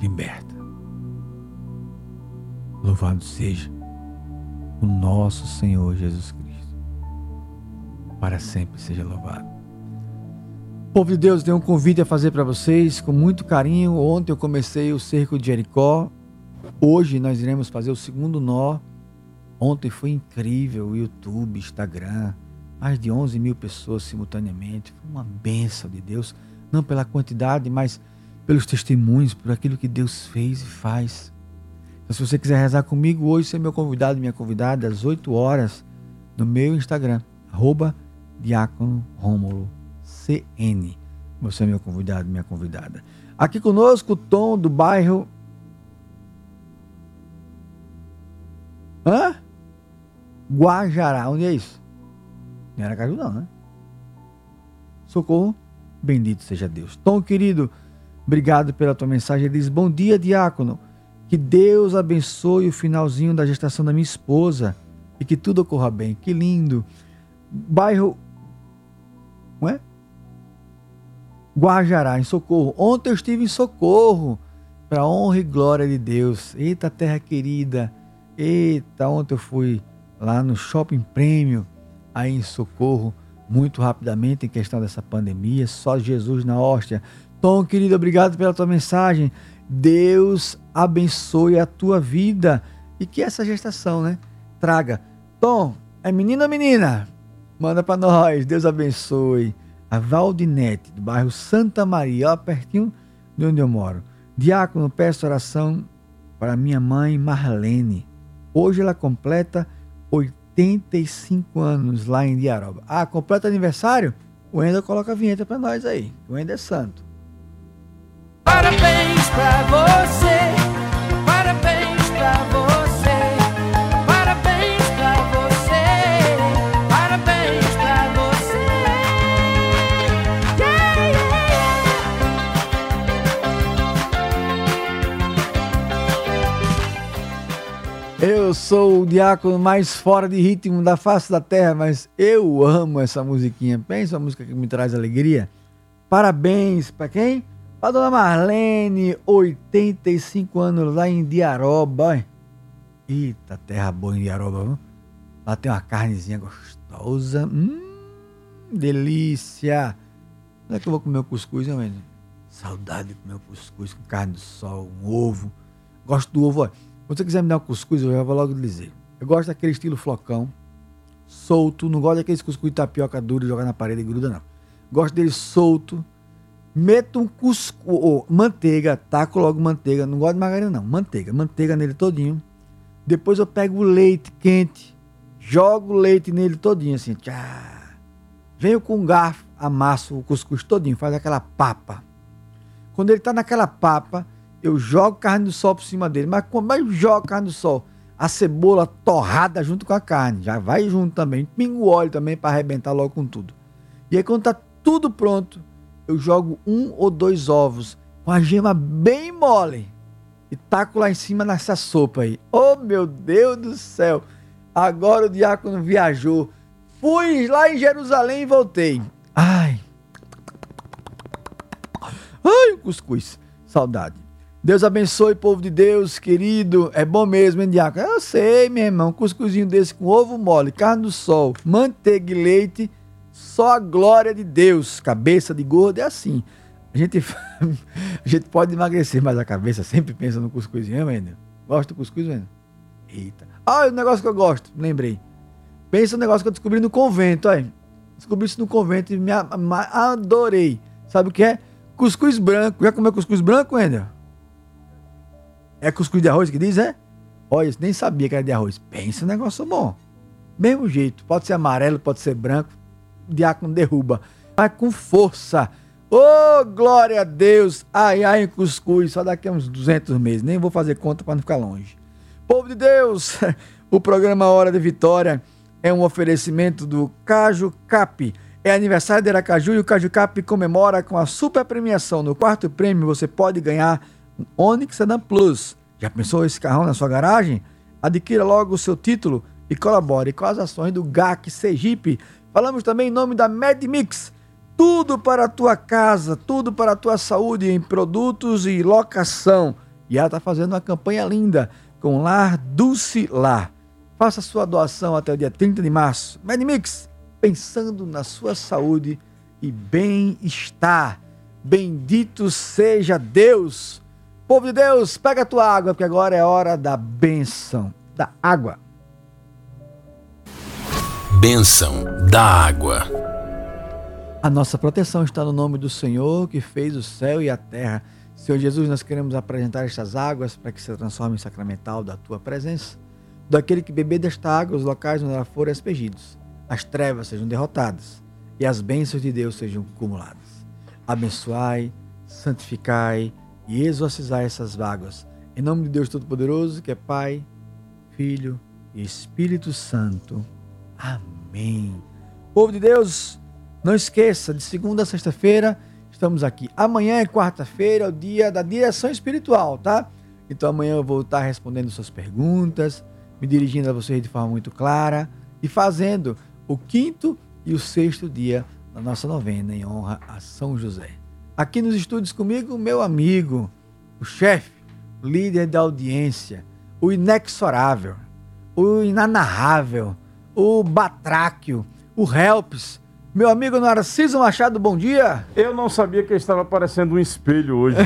liberta. Louvado seja o nosso Senhor Jesus Cristo. Para sempre seja louvado. Povo de Deus, tem um convite a fazer para vocês com muito carinho. Ontem eu comecei o cerco de Jericó. Hoje nós iremos fazer o segundo nó. Ontem foi incrível, YouTube, Instagram, mais de 11 mil pessoas simultaneamente. Foi uma benção de Deus, não pela quantidade, mas pelos testemunhos, por aquilo que Deus fez e faz. Então, se você quiser rezar comigo hoje, você é meu convidado, minha convidada, às 8 horas, no meu Instagram, arroba Diácono Rômulo CN. Você é meu convidado, minha convidada. Aqui conosco Tom do bairro. Hã? Guajará. Onde é isso? Não era Caju, não, né? Socorro. Bendito seja Deus. Tom, querido, obrigado pela tua mensagem. Ele diz: Bom dia, diácono. Que Deus abençoe o finalzinho da gestação da minha esposa e que tudo ocorra bem. Que lindo. Bairro. Não é? Guajará, em Socorro. Ontem eu estive em Socorro, para honra e glória de Deus. Eita, terra querida. Eita, ontem eu fui lá no Shopping Prêmio, aí em Socorro, muito rapidamente em questão dessa pandemia, só Jesus na hóstia. Tom, querido, obrigado pela tua mensagem. Deus abençoe a tua vida e que essa gestação, né, traga. Tom, é menino ou menina? Manda para nós. Deus abençoe. A Valdinete, do bairro Santa Maria, ó, pertinho de onde eu moro. Diácono, peço oração para minha mãe Marlene. Hoje ela completa 85 anos lá em Diaroba. Ah, completa aniversário? O Ender coloca a vinheta para nós aí. O Ender é santo.
Parabéns pra você, parabéns pra você, parabéns pra você, parabéns pra você.
Eu sou o diácono mais fora de ritmo da face da terra, mas eu amo essa musiquinha. Pensa música que me traz alegria. Parabéns para quem? Para dona Marlene, 85 anos lá em Diaroba. Eita, terra boa em Diaroba, viu? Lá tem uma carnezinha gostosa. Hum, delícia. Onde é que eu vou comer o cuscuz, hein, menino? Saudade de comer o cuscuz com carne do sol, um ovo. Gosto do ovo, ó. Se você quiser me dar um cuscuz, eu já vou logo dizer. Eu gosto daquele estilo flocão, solto. Não gosto daqueles cuscuz de tapioca duro jogar na parede e gruda, não. Gosto dele solto. Meto um cuscuz, ou manteiga, taco logo manteiga. Não gosto de margarina, não. Manteiga. Manteiga nele todinho. Depois eu pego o leite quente, jogo o leite nele todinho, assim. Tchá. Venho com um garfo, amasso o cuscuz todinho, faz aquela papa. Quando ele tá naquela papa, eu jogo carne do sol por cima dele. Mas quando eu jogo carne do sol, a cebola torrada junto com a carne, já vai junto também. Pingo óleo também para arrebentar logo com tudo. E aí quando tá tudo pronto, eu jogo um ou dois ovos com a gema bem mole e taco lá em cima nessa sopa aí. Oh meu Deus do céu! Agora o diácono viajou. Fui lá em Jerusalém e voltei. Ai. Ai, o cuscuz. Saudade. Deus abençoe, povo de Deus, querido. É bom mesmo, hein, diácono? Eu sei, meu irmão. Cuscuzinho desse com ovo mole, carne do sol, manteiga e leite. Só a glória de Deus. Cabeça de gordo é assim. A gente, a gente pode emagrecer, mas a cabeça sempre pensa no cuscuzinho, Wendel. Gosta do cuscuz, Wendel? Eita. Ah, o negócio que eu gosto, lembrei. Pensa no negócio que eu descobri no convento, aí. Descobri isso no convento e me adorei. Sabe o que é? Cuscuz branco. Já comeu cuscuz branco, Wendel? É cuscuz de arroz que diz, é? Olha, nem sabia que era de arroz. Pensa um negócio bom. Mesmo jeito. Pode ser amarelo, pode ser branco. Diácono derruba. Mas com força. Ô, glória a Deus. Ai, ai, cuscuz. Só daqui a uns 200 meses. Nem vou fazer conta para não ficar longe. Povo de Deus, o programa Hora de Vitória é um oferecimento do Caju Cap. É aniversário de Aracaju e o Caju Cap comemora com a super premiação. No quarto prêmio você pode ganhar um Onix Sedan Plus. Já pensou esse carrão na sua garagem? Adquira logo o seu título e colabore com as ações do GAC Sergipe. Falamos também em nome da MedMix. Tudo para a tua casa, tudo para a tua saúde em produtos e locação. E ela está fazendo uma campanha linda com Lar Dulce Lar. Faça sua doação até o dia 30 de março. MedMix, pensando na sua saúde e bem-estar. Bendito seja Deus. Povo de Deus, pega a tua água, porque agora é hora da bênção, da água.
Bênção da água.
A nossa proteção está no nome do Senhor que fez o céu e a terra. Senhor Jesus, nós queremos apresentar estas águas para que se transformem em sacramental da tua presença. Daquele que beber desta água, os locais onde ela forem aspergidos, as trevas sejam derrotadas e as bênçãos de Deus sejam acumuladas. Abençoai, santificai e exorcizai essas águas. Em nome de Deus Todo-Poderoso, que é Pai, Filho e Espírito Santo. Amém. Povo de Deus, não esqueça, de segunda a sexta-feira estamos aqui. Amanhã é quarta-feira, é o dia da direção espiritual, tá? Então amanhã eu vou estar respondendo suas perguntas, me dirigindo a vocês de forma muito clara e fazendo o quinto e o sexto dia da nossa novena em honra a São José. Aqui nos estúdios comigo, meu amigo, o chefe, líder da audiência, o inexorável, o Inanarrável, o Batráquio, o Helps. Meu amigo Narciso Machado, bom dia.
Eu não sabia que estava parecendo um espelho hoje.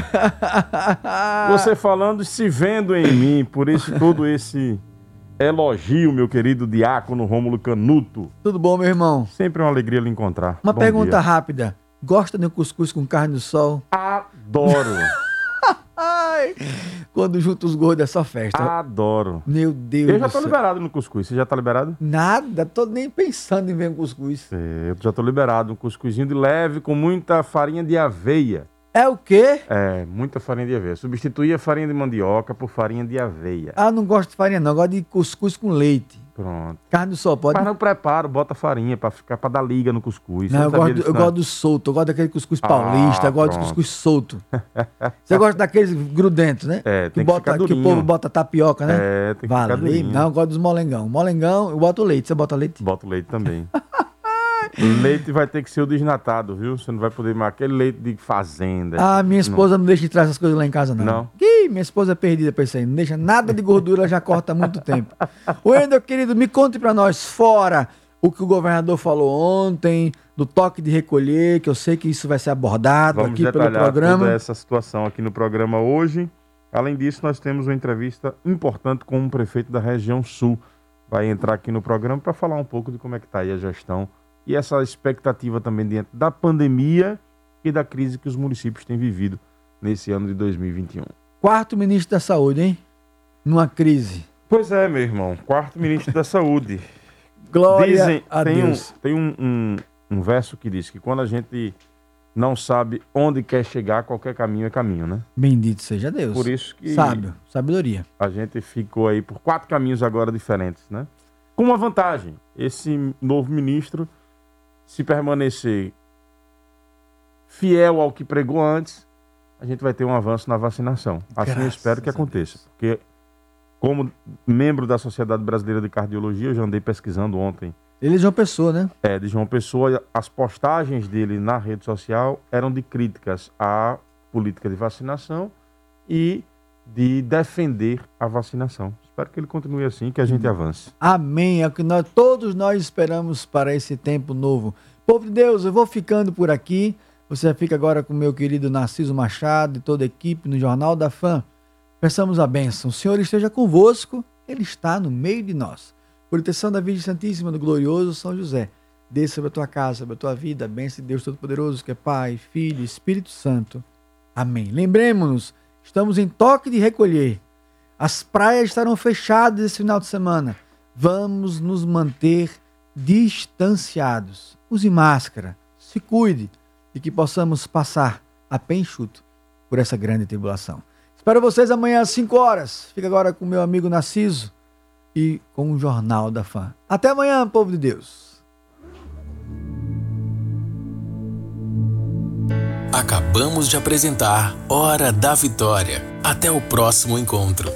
Você falando e se vendo em mim, por isso todo esse elogio, meu querido diácono Rômulo Canuto.
Tudo bom, meu irmão?
Sempre uma alegria lhe encontrar.
Uma
Bom
pergunta
dia.
rápida. Gosta de um cuscuz com carne do sol?
Adoro,
Ai, quando junta os gordos é só festa.
adoro.
Meu Deus
Eu já tô
céu.
liberado no cuscuz. Você já tá liberado?
Nada, tô nem pensando em ver um cuscuz.
É, Eu já tô liberado. Um cuscuzinho de leve com muita farinha de aveia.
É o quê?
É, muita farinha de aveia. Substituí a farinha de mandioca por farinha de aveia.
Ah, não gosto de farinha não, gosto de cuscuz com leite.
Pronto.
Carne do sol, pode?
Mas no preparo, bota farinha pra ficar para dar liga no cuscuz.
Não, eu gosto,
disso,
eu
não?
gosto do solto, eu gosto daquele cuscuz
Ah,
paulista, eu gosto do
pronto.
cuscuz solto. Você gosta daqueles grudentos, né?
É,
que,
tem que
bota,
ficar
que o povo bota tapioca, né?
É, tem que
Vale. Não, eu gosto dos molengão. Molengão, eu boto leite. Você bota leite?
Bota o leite também. leite vai ter que ser o desnatado, viu? Você não vai poder mais aquele leite de fazenda.
Ah, minha
Não.
esposa não, deixa de trazer essas coisas lá em casa, não.
Não?
Ih, minha esposa é perdida pra isso aí. Não deixa nada de gordura, ela já corta há muito tempo. Wendel, querido, me conte pra nós, fora o que o governador falou ontem, do toque de recolher, que eu sei que isso vai ser abordado
Vamos
aqui pelo programa.
toda essa situação aqui no programa hoje. Além disso, nós temos uma entrevista importante com o prefeito da região sul. Vai entrar aqui no programa para falar um pouco de como é que está aí a gestão e essa expectativa também diante da pandemia e da crise que os municípios têm vivido nesse ano de 2021.
Quarto ministro da Saúde, hein? Numa crise.
Pois é, meu irmão. Quarto ministro da Saúde.
Glória
Dizem,
a
tem um,
Deus.
tem um, um, um verso que diz que quando a gente não sabe onde quer chegar, qualquer caminho é caminho, né?
Bendito seja Deus.
Por isso que
Sábio, sabedoria.
a gente ficou aí por quatro caminhos agora diferentes, né? Com uma vantagem, esse novo ministro, se permanecer fiel ao que pregou antes, a gente vai ter um avanço na vacinação. Assim eu
Graças
espero que aconteça, porque como membro da Sociedade Brasileira de Cardiologia, eu já andei pesquisando ontem
Ele é uma pessoa, né?
é, de João Pessoa, as postagens dele na rede social eram de críticas à política de vacinação e de defender a vacinação. Espero que ele continue assim, que a gente avance.
Amém. É o que nós, todos nós esperamos para esse tempo novo. Povo de Deus, eu vou ficando por aqui. Você fica agora com meu querido Narciso Machado e toda a equipe no Jornal da Fã. Peçamos a bênção. O Senhor esteja convosco, Ele está no meio de nós. Proteção da Virgem Santíssima do glorioso São José. Desça sobre a tua casa, sobre a tua vida, a bênção de Deus Todo-Poderoso, que é Pai, Filho e Espírito Santo. Amém. Lembremos-nos, estamos em toque de recolher. As praias estarão fechadas esse final de semana. Vamos nos manter distanciados. Use máscara, se cuide e que possamos passar a pé enxuto por essa grande tribulação. Espero vocês amanhã às 5 horas. Fica agora com meu amigo Narciso e com o Jornal da Fã. Até amanhã, povo de Deus.
Acabamos de apresentar Hora da Vitória. Até o próximo encontro.